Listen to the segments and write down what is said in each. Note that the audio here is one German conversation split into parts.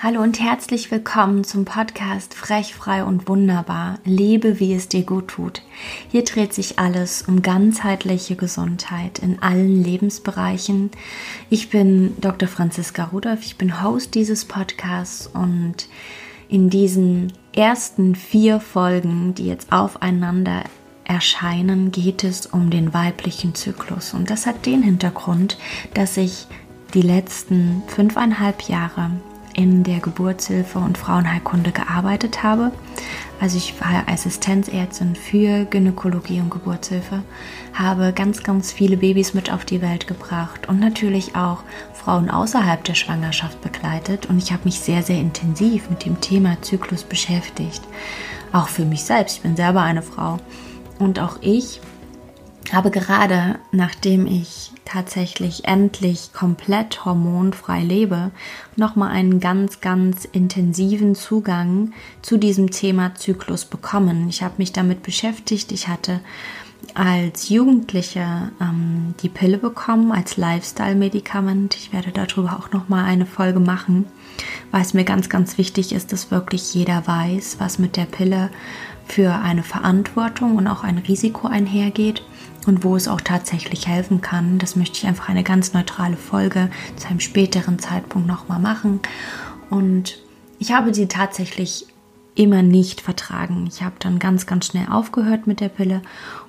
Hallo und herzlich willkommen zum Podcast Frech, frei und wunderbar. Lebe, wie es dir gut tut. Hier dreht sich alles um ganzheitliche Gesundheit in allen Lebensbereichen. Ich bin Dr. Franziska Rudolph, ich bin Host dieses Podcasts und in diesen ersten vier Folgen, die jetzt aufeinander erscheinen, geht es um den weiblichen Zyklus. Und das hat den Hintergrund, dass ich die letzten fünfeinhalb Jahre in der Geburtshilfe und Frauenheilkunde gearbeitet habe. Also ich war Assistenzärztin für Gynäkologie und Geburtshilfe, habe ganz, ganz viele Babys mit auf die Welt gebracht und natürlich auch Frauen außerhalb der Schwangerschaft begleitet. Und ich habe mich sehr, sehr intensiv mit dem Thema Zyklus beschäftigt. Auch für mich selbst. Ich bin selber eine Frau. Und auch ich habe gerade, nachdem ich tatsächlich endlich komplett hormonfrei lebe, nochmal einen ganz, ganz intensiven Zugang zu diesem Thema Zyklus bekommen. Ich habe mich damit beschäftigt. Ich hatte als Jugendliche ähm, die Pille bekommen als Lifestyle-Medikament. Ich werde darüber auch nochmal eine Folge machen, weil es mir ganz, ganz wichtig ist, dass wirklich jeder weiß, was mit der Pille für eine Verantwortung und auch ein Risiko einhergeht und wo es auch tatsächlich helfen kann. Das möchte ich einfach eine ganz neutrale Folge zu einem späteren Zeitpunkt nochmal machen. Und ich habe sie tatsächlich immer nicht vertragen. Ich habe dann ganz, ganz schnell aufgehört mit der Pille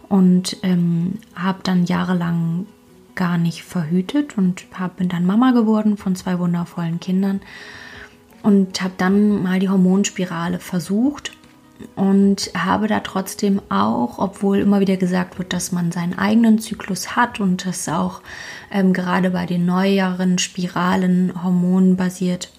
und ähm, habe dann jahrelang gar nicht verhütet und hab, bin dann Mama geworden von zwei wundervollen Kindern und habe dann mal die Hormonspirale versucht und habe da trotzdem auch, obwohl immer wieder gesagt wird, dass man seinen eigenen Zyklus hat und das auch ähm, gerade bei den neueren Spiralen hormonbasiert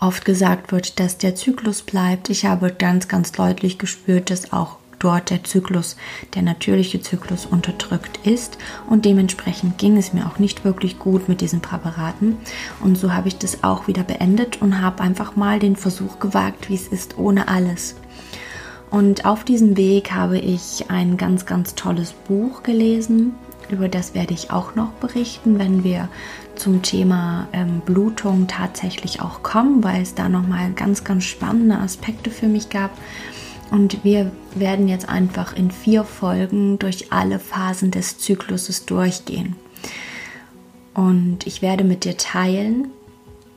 oft gesagt wird, dass der Zyklus bleibt. Ich habe ganz, ganz deutlich gespürt, dass auch dort der Zyklus, der natürliche Zyklus unterdrückt ist und dementsprechend ging es mir auch nicht wirklich gut mit diesen Präparaten und so habe ich das auch wieder beendet und habe einfach mal den Versuch gewagt, wie es ist ohne alles. Und auf diesem Weg habe ich ein ganz, ganz tolles Buch gelesen. Über das werde ich auch noch berichten, wenn wir zum Thema ähm, Blutung tatsächlich auch kommen, weil es da nochmal ganz, ganz spannende Aspekte für mich gab. Und wir werden jetzt einfach in vier Folgen durch alle Phasen des Zykluses durchgehen. Und ich werde mit dir teilen,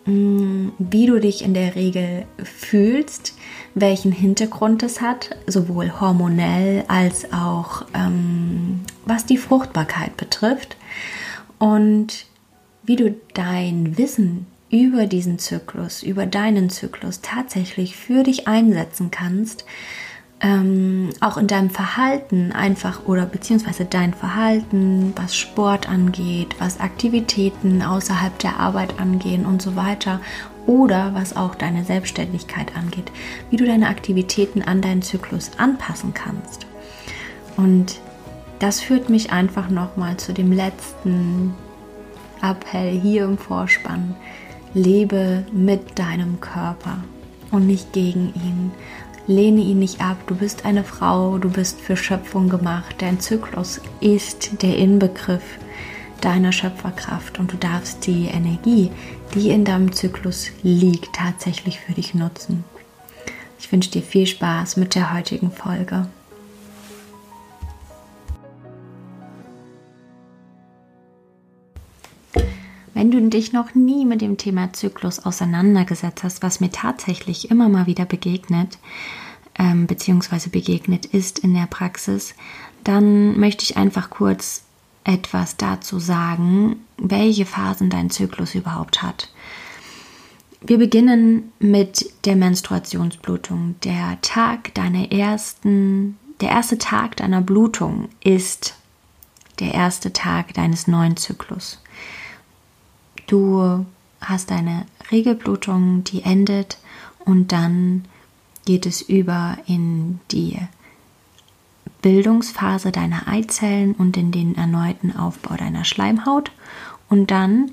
mm, wie du dich in der Regel fühlst, welchen Hintergrund es hat, sowohl hormonell als auch ähm, was die Fruchtbarkeit betrifft und wie du dein Wissen über diesen Zyklus, über deinen Zyklus tatsächlich für dich einsetzen kannst, ähm, auch in deinem Verhalten einfach oder beziehungsweise dein Verhalten, was Sport angeht, was Aktivitäten außerhalb der Arbeit angehen und so weiter oder was auch deine Selbstständigkeit angeht, wie du deine Aktivitäten an deinen Zyklus anpassen kannst. Und das führt mich einfach nochmal zu dem letzten Appell hier im Vorspann. Lebe mit deinem Körper und nicht gegen ihn. Lehne ihn nicht ab. Du bist eine Frau, du bist für Schöpfung gemacht. Dein Zyklus ist der Inbegriff deiner Schöpferkraft und du darfst die Energie, die in deinem Zyklus liegt, tatsächlich für dich nutzen. Ich wünsche dir viel Spaß mit der heutigen Folge. Wenn du dich noch nie mit dem Thema Zyklus auseinandergesetzt hast, was mir tatsächlich immer mal wieder begegnet, ähm, beziehungsweise begegnet ist in der Praxis, dann möchte ich einfach kurz etwas dazu sagen, welche Phasen dein Zyklus überhaupt hat. Wir beginnen mit der Menstruationsblutung. Der Tag deiner ersten, der erste Tag deiner Blutung ist der erste Tag deines neuen Zyklus. Du hast eine Regelblutung, die endet und dann geht es über in die Bildungsphase deiner Eizellen und in den erneuten Aufbau deiner Schleimhaut. Und dann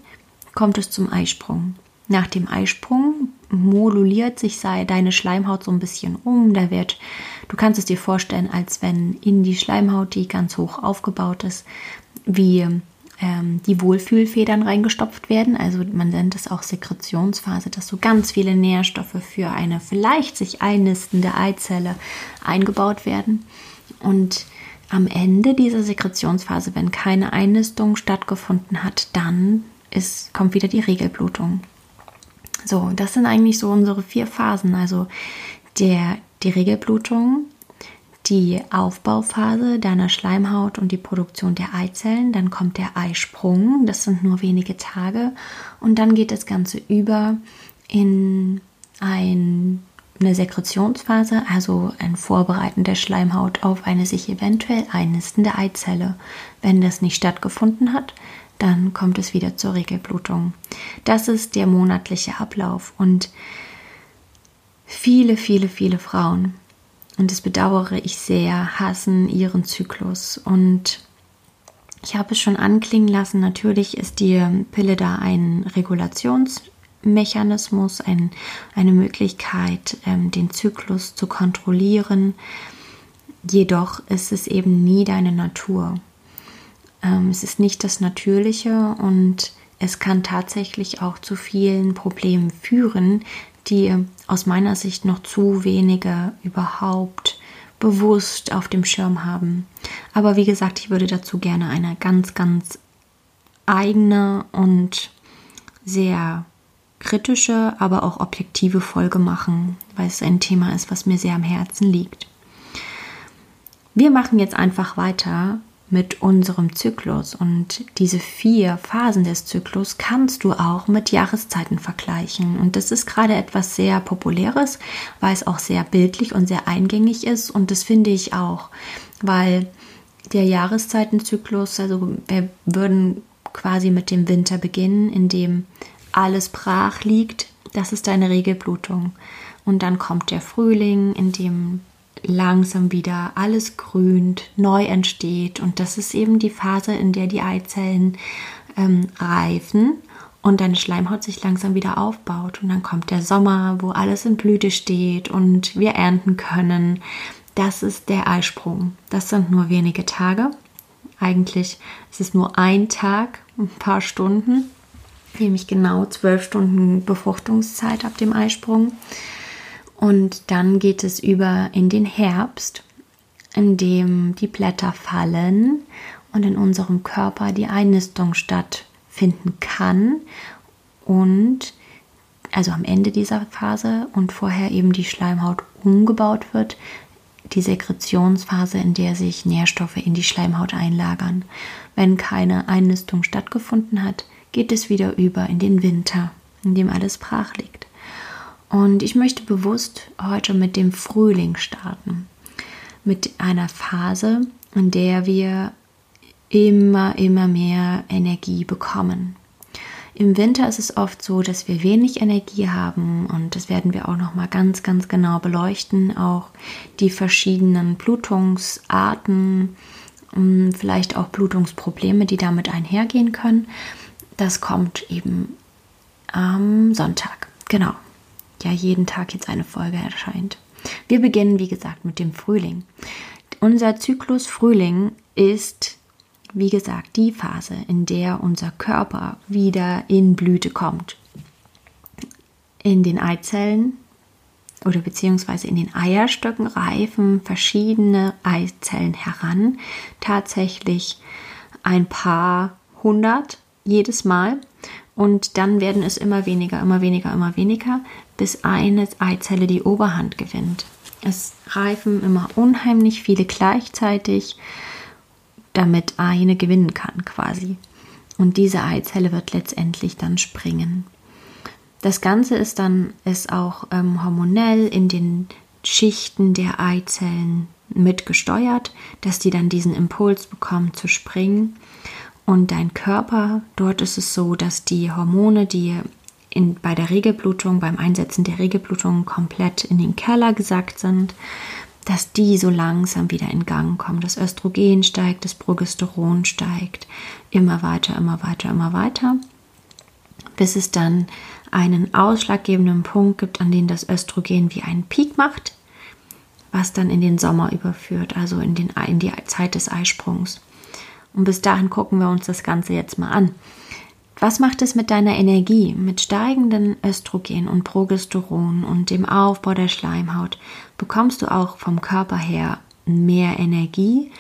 kommt es zum Eisprung. Nach dem Eisprung moduliert sich deine Schleimhaut so ein bisschen um. Da wird, Du kannst es dir vorstellen, als wenn in die Schleimhaut, die ganz hoch aufgebaut ist, wie ähm, die Wohlfühlfedern reingestopft werden. Also man nennt es auch Sekretionsphase, dass so ganz viele Nährstoffe für eine vielleicht sich einnistende Eizelle eingebaut werden. Und am Ende dieser Sekretionsphase, wenn keine Einnistung stattgefunden hat, dann ist, kommt wieder die Regelblutung. So, das sind eigentlich so unsere vier Phasen. Also der, die Regelblutung, die Aufbauphase deiner Schleimhaut und die Produktion der Eizellen. Dann kommt der Eisprung, das sind nur wenige Tage. Und dann geht das Ganze über in ein, eine Sekretionsphase, also ein Vorbereiten der Schleimhaut auf eine sich eventuell einnistende Eizelle. Wenn das nicht stattgefunden hat, dann kommt es wieder zur Regelblutung. Das ist der monatliche Ablauf und viele, viele, viele Frauen und das bedauere ich sehr, hassen ihren Zyklus. Und ich habe es schon anklingen lassen, natürlich ist die Pille da ein Regulationsmechanismus, ein, eine Möglichkeit, ähm, den Zyklus zu kontrollieren. Jedoch ist es eben nie deine Natur. Ähm, es ist nicht das Natürliche und es kann tatsächlich auch zu vielen Problemen führen, die aus meiner Sicht noch zu wenige überhaupt bewusst auf dem Schirm haben. Aber wie gesagt, ich würde dazu gerne eine ganz, ganz eigene und sehr kritische, aber auch objektive Folge machen, weil es ein Thema ist, was mir sehr am Herzen liegt. Wir machen jetzt einfach weiter mit unserem Zyklus. Und diese vier Phasen des Zyklus kannst du auch mit Jahreszeiten vergleichen. Und das ist gerade etwas sehr Populäres, weil es auch sehr bildlich und sehr eingängig ist. Und das finde ich auch, weil der Jahreszeitenzyklus, also wir würden quasi mit dem Winter beginnen, in dem alles brach liegt. Das ist deine Regelblutung. Und dann kommt der Frühling, in dem langsam wieder alles grünt, neu entsteht. Und das ist eben die Phase, in der die Eizellen ähm, reifen und deine Schleimhaut sich langsam wieder aufbaut. Und dann kommt der Sommer, wo alles in Blüte steht und wir ernten können. Das ist der Eisprung. Das sind nur wenige Tage. Eigentlich ist es nur ein Tag, ein paar Stunden, nämlich genau zwölf Stunden Befruchtungszeit ab dem Eisprung. Und dann geht es über in den Herbst, in dem die Blätter fallen und in unserem Körper die Einnistung stattfinden kann und also am Ende dieser Phase und vorher eben die Schleimhaut umgebaut wird, die Sekretionsphase, in der sich Nährstoffe in die Schleimhaut einlagern. Wenn keine Einnistung stattgefunden hat, geht es wieder über in den Winter, in dem alles brach liegt. Und ich möchte bewusst heute mit dem Frühling starten. Mit einer Phase, in der wir immer, immer mehr Energie bekommen. Im Winter ist es oft so, dass wir wenig Energie haben und das werden wir auch noch mal ganz, ganz genau beleuchten. Auch die verschiedenen Blutungsarten, vielleicht auch Blutungsprobleme, die damit einhergehen können. Das kommt eben am Sonntag. Genau ja jeden Tag jetzt eine Folge erscheint. Wir beginnen, wie gesagt, mit dem Frühling. Unser Zyklus Frühling ist, wie gesagt, die Phase, in der unser Körper wieder in Blüte kommt. In den Eizellen oder beziehungsweise in den Eierstöcken reifen verschiedene Eizellen heran. Tatsächlich ein paar hundert jedes Mal. Und dann werden es immer weniger, immer weniger, immer weniger, bis eine Eizelle die Oberhand gewinnt. Es reifen immer unheimlich viele gleichzeitig, damit eine gewinnen kann quasi. Und diese Eizelle wird letztendlich dann springen. Das Ganze ist dann ist auch ähm, hormonell in den Schichten der Eizellen mitgesteuert, dass die dann diesen Impuls bekommen zu springen. Und dein Körper, dort ist es so, dass die Hormone, die in, bei der Regelblutung, beim Einsetzen der Regelblutung komplett in den Keller gesackt sind, dass die so langsam wieder in Gang kommen. Das Östrogen steigt, das Progesteron steigt, immer weiter, immer weiter, immer weiter, bis es dann einen ausschlaggebenden Punkt gibt, an dem das Östrogen wie einen Peak macht, was dann in den Sommer überführt, also in, den, in die Zeit des Eisprungs. Und bis dahin gucken wir uns das Ganze jetzt mal an. Was macht es mit deiner Energie? Mit steigenden Östrogen und Progesteron und dem Aufbau der Schleimhaut bekommst du auch vom Körper her mehr Energie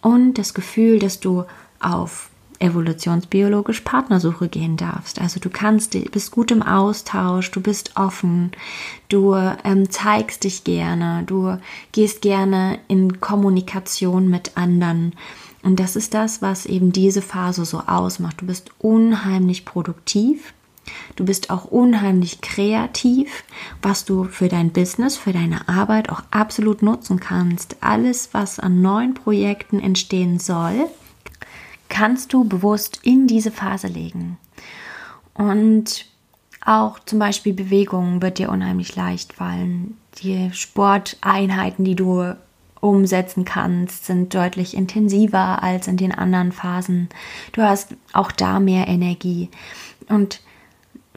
und das Gefühl, dass du auf evolutionsbiologisch Partnersuche gehen darfst. Also du kannst, bist gut im Austausch, du bist offen, du ähm, zeigst dich gerne, du gehst gerne in Kommunikation mit anderen. Und das ist das, was eben diese Phase so ausmacht. Du bist unheimlich produktiv. Du bist auch unheimlich kreativ, was du für dein Business, für deine Arbeit auch absolut nutzen kannst. Alles, was an neuen Projekten entstehen soll, kannst du bewusst in diese Phase legen. Und auch zum Beispiel Bewegungen wird dir unheimlich leicht fallen. Die Sporteinheiten, die du umsetzen kannst, sind deutlich intensiver als in den anderen Phasen. Du hast auch da mehr Energie. Und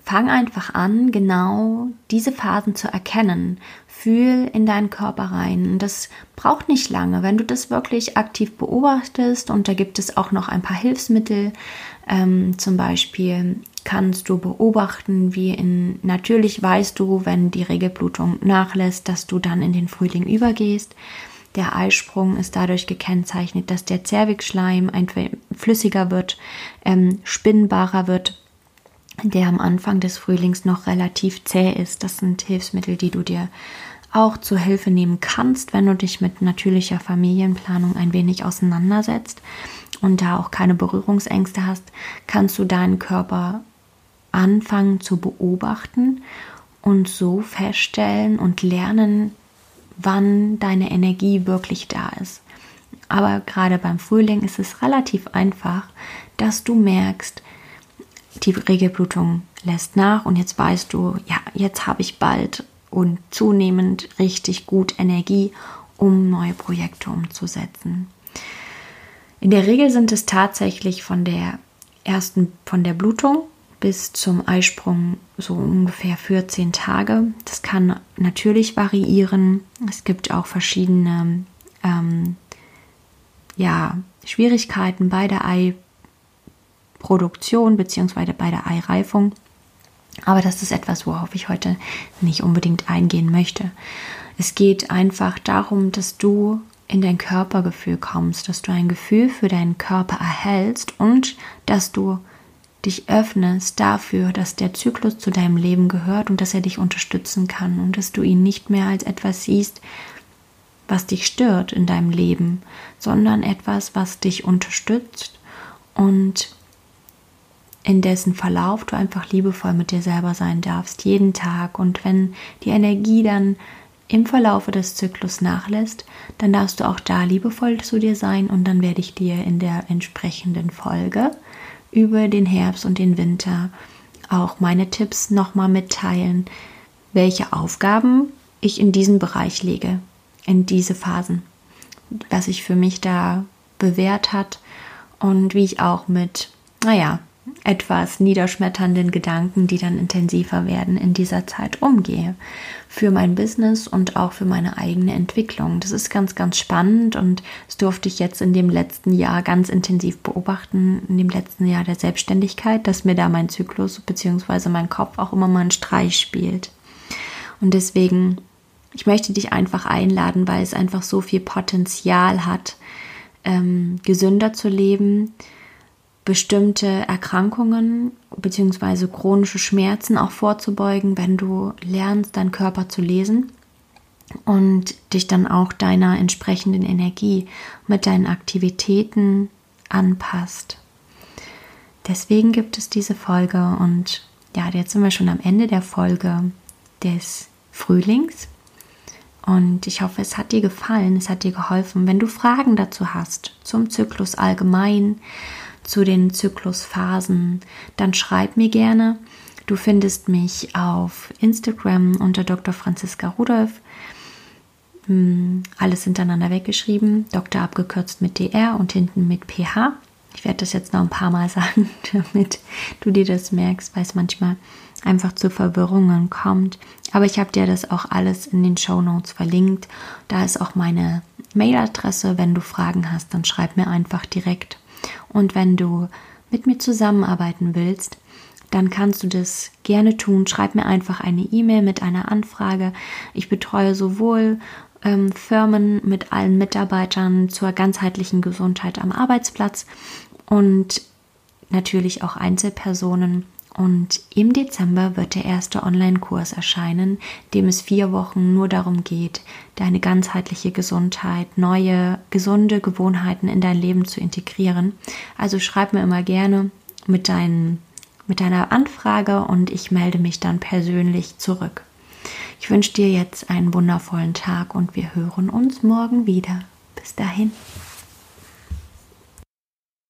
fang einfach an, genau diese Phasen zu erkennen. Fühl in deinen Körper rein. Das braucht nicht lange. Wenn du das wirklich aktiv beobachtest, und da gibt es auch noch ein paar Hilfsmittel, ähm, zum Beispiel kannst du beobachten, wie in, natürlich weißt du, wenn die Regelblutung nachlässt, dass du dann in den Frühling übergehst. Der Eisprung ist dadurch gekennzeichnet, dass der Zervixschleim flüssiger wird, ähm, spinnbarer wird, der am Anfang des Frühlings noch relativ zäh ist. Das sind Hilfsmittel, die du dir auch zur Hilfe nehmen kannst, wenn du dich mit natürlicher Familienplanung ein wenig auseinandersetzt und da auch keine Berührungsängste hast, kannst du deinen Körper anfangen zu beobachten und so feststellen und lernen, wann deine Energie wirklich da ist. Aber gerade beim Frühling ist es relativ einfach, dass du merkst, die Regelblutung lässt nach und jetzt weißt du, ja, jetzt habe ich bald und zunehmend richtig gut Energie, um neue Projekte umzusetzen. In der Regel sind es tatsächlich von der ersten, von der Blutung bis zum Eisprung so ungefähr 14 Tage. Das kann natürlich variieren. Es gibt auch verschiedene ähm, ja, Schwierigkeiten bei der Eiproduktion bzw. bei der Eireifung. Aber das ist etwas, worauf ich heute nicht unbedingt eingehen möchte. Es geht einfach darum, dass du in dein Körpergefühl kommst, dass du ein Gefühl für deinen Körper erhältst und dass du dich öffnest dafür, dass der Zyklus zu deinem Leben gehört und dass er dich unterstützen kann und dass du ihn nicht mehr als etwas siehst, was dich stört in deinem Leben, sondern etwas, was dich unterstützt und in dessen Verlauf du einfach liebevoll mit dir selber sein darfst, jeden Tag. Und wenn die Energie dann im Verlaufe des Zyklus nachlässt, dann darfst du auch da liebevoll zu dir sein und dann werde ich dir in der entsprechenden Folge über den Herbst und den Winter auch meine Tipps nochmal mitteilen, welche Aufgaben ich in diesen Bereich lege, in diese Phasen, was sich für mich da bewährt hat und wie ich auch mit, naja, etwas niederschmetternden Gedanken, die dann intensiver werden, in dieser Zeit umgehe. Für mein Business und auch für meine eigene Entwicklung. Das ist ganz, ganz spannend und das durfte ich jetzt in dem letzten Jahr ganz intensiv beobachten, in dem letzten Jahr der Selbstständigkeit, dass mir da mein Zyklus bzw. mein Kopf auch immer mal einen Streich spielt. Und deswegen, ich möchte dich einfach einladen, weil es einfach so viel Potenzial hat, ähm, gesünder zu leben, bestimmte Erkrankungen bzw. chronische Schmerzen auch vorzubeugen, wenn du lernst, deinen Körper zu lesen und dich dann auch deiner entsprechenden Energie mit deinen Aktivitäten anpasst. Deswegen gibt es diese Folge und ja, jetzt sind wir schon am Ende der Folge des Frühlings. Und ich hoffe, es hat dir gefallen, es hat dir geholfen. Wenn du Fragen dazu hast, zum Zyklus allgemein, zu den Zyklusphasen, dann schreib mir gerne. Du findest mich auf Instagram unter Dr. Franziska Rudolf. Hm, alles hintereinander weggeschrieben. Dr. abgekürzt mit DR und hinten mit PH. Ich werde das jetzt noch ein paar Mal sagen, damit du dir das merkst, weil es manchmal einfach zu Verwirrungen kommt. Aber ich habe dir das auch alles in den Show Notes verlinkt. Da ist auch meine Mailadresse. Wenn du Fragen hast, dann schreib mir einfach direkt. Und wenn du mit mir zusammenarbeiten willst, dann kannst du das gerne tun. Schreib mir einfach eine E-Mail mit einer Anfrage. Ich betreue sowohl ähm, Firmen mit allen Mitarbeitern zur ganzheitlichen Gesundheit am Arbeitsplatz und natürlich auch Einzelpersonen. Und im Dezember wird der erste Online-Kurs erscheinen, dem es vier Wochen nur darum geht, deine ganzheitliche Gesundheit, neue, gesunde Gewohnheiten in dein Leben zu integrieren. Also schreib mir immer gerne mit, deinen, mit deiner Anfrage und ich melde mich dann persönlich zurück. Ich wünsche dir jetzt einen wundervollen Tag und wir hören uns morgen wieder. Bis dahin.